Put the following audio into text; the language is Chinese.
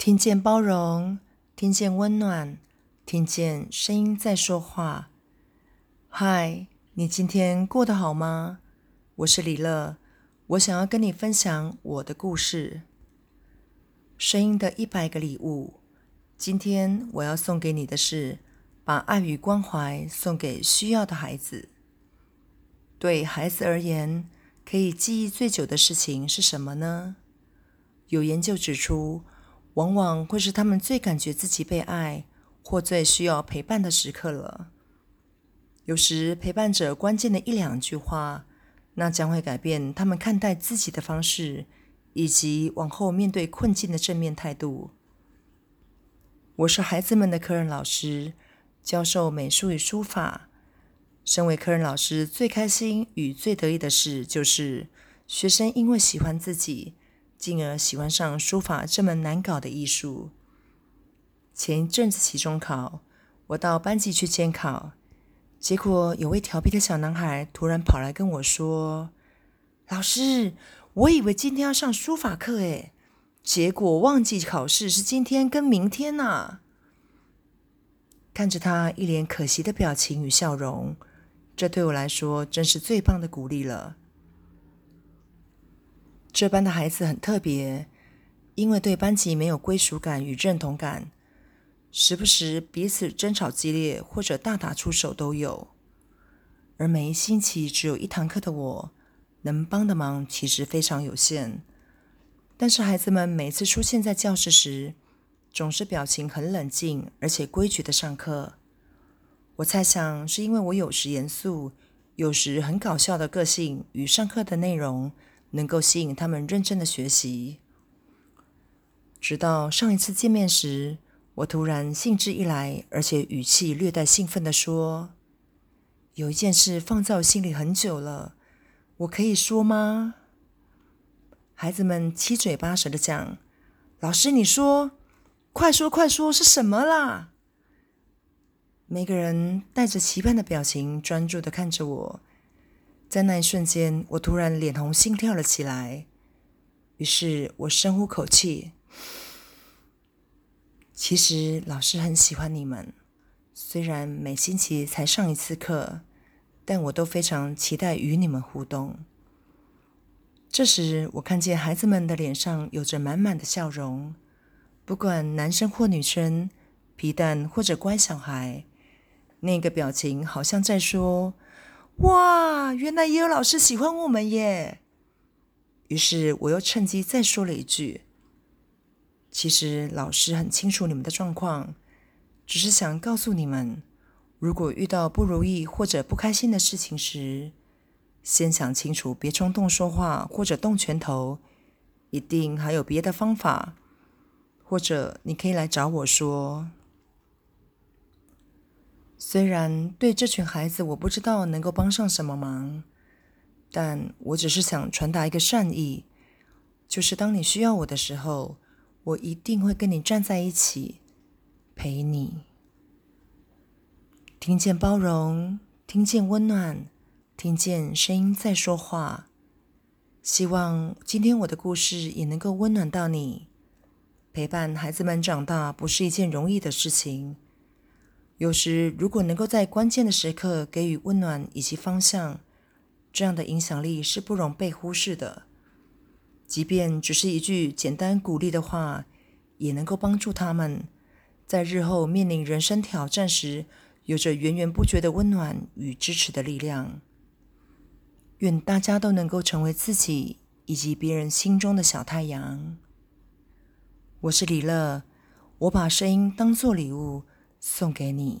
听见包容，听见温暖，听见声音在说话。嗨，你今天过得好吗？我是李乐，我想要跟你分享我的故事。声音的一百个礼物，今天我要送给你的是，把爱与关怀送给需要的孩子。对孩子而言，可以记忆最久的事情是什么呢？有研究指出，往往会是他们最感觉自己被爱或最需要陪伴的时刻了。有时陪伴者关键的一两句话，那将会改变他们看待自己的方式，以及往后面对困境的正面态度。我是孩子们的科任老师，教授美术与书法。身为科任老师，最开心与最得意的事，就是学生因为喜欢自己。进而喜欢上书法这门难搞的艺术。前一阵子期中考，我到班级去监考，结果有位调皮的小男孩突然跑来跟我说：“老师，我以为今天要上书法课，诶，结果忘记考试是今天跟明天呐。”看着他一脸可惜的表情与笑容，这对我来说真是最棒的鼓励了。这班的孩子很特别，因为对班级没有归属感与认同感，时不时彼此争吵激烈或者大打出手都有。而每一星期只有一堂课的我，能帮的忙其实非常有限。但是孩子们每次出现在教室时，总是表情很冷静而且规矩的上课。我猜想是因为我有时严肃，有时很搞笑的个性与上课的内容。能够吸引他们认真的学习，直到上一次见面时，我突然兴致一来，而且语气略带兴奋地说：“有一件事放在我心里很久了，我可以说吗？”孩子们七嘴八舌的讲：“老师，你说，快说快说，是什么啦？”每个人带着期盼的表情，专注的看着我。在那一瞬间，我突然脸红心跳了起来。于是我深呼口气。其实老师很喜欢你们，虽然每星期才上一次课，但我都非常期待与你们互动。这时，我看见孩子们的脸上有着满满的笑容，不管男生或女生，皮蛋或者乖小孩，那个表情好像在说。哇，原来也有老师喜欢我们耶！于是我又趁机再说了一句：“其实老师很清楚你们的状况，只是想告诉你们，如果遇到不如意或者不开心的事情时，先想清楚，别冲动说话或者动拳头，一定还有别的方法，或者你可以来找我说。”虽然对这群孩子我不知道能够帮上什么忙，但我只是想传达一个善意，就是当你需要我的时候，我一定会跟你站在一起，陪你。听见包容，听见温暖，听见声音在说话。希望今天我的故事也能够温暖到你。陪伴孩子们长大不是一件容易的事情。有时，如果能够在关键的时刻给予温暖以及方向，这样的影响力是不容被忽视的。即便只是一句简单鼓励的话，也能够帮助他们在日后面临人生挑战时，有着源源不绝的温暖与支持的力量。愿大家都能够成为自己以及别人心中的小太阳。我是李乐，我把声音当作礼物。送给你。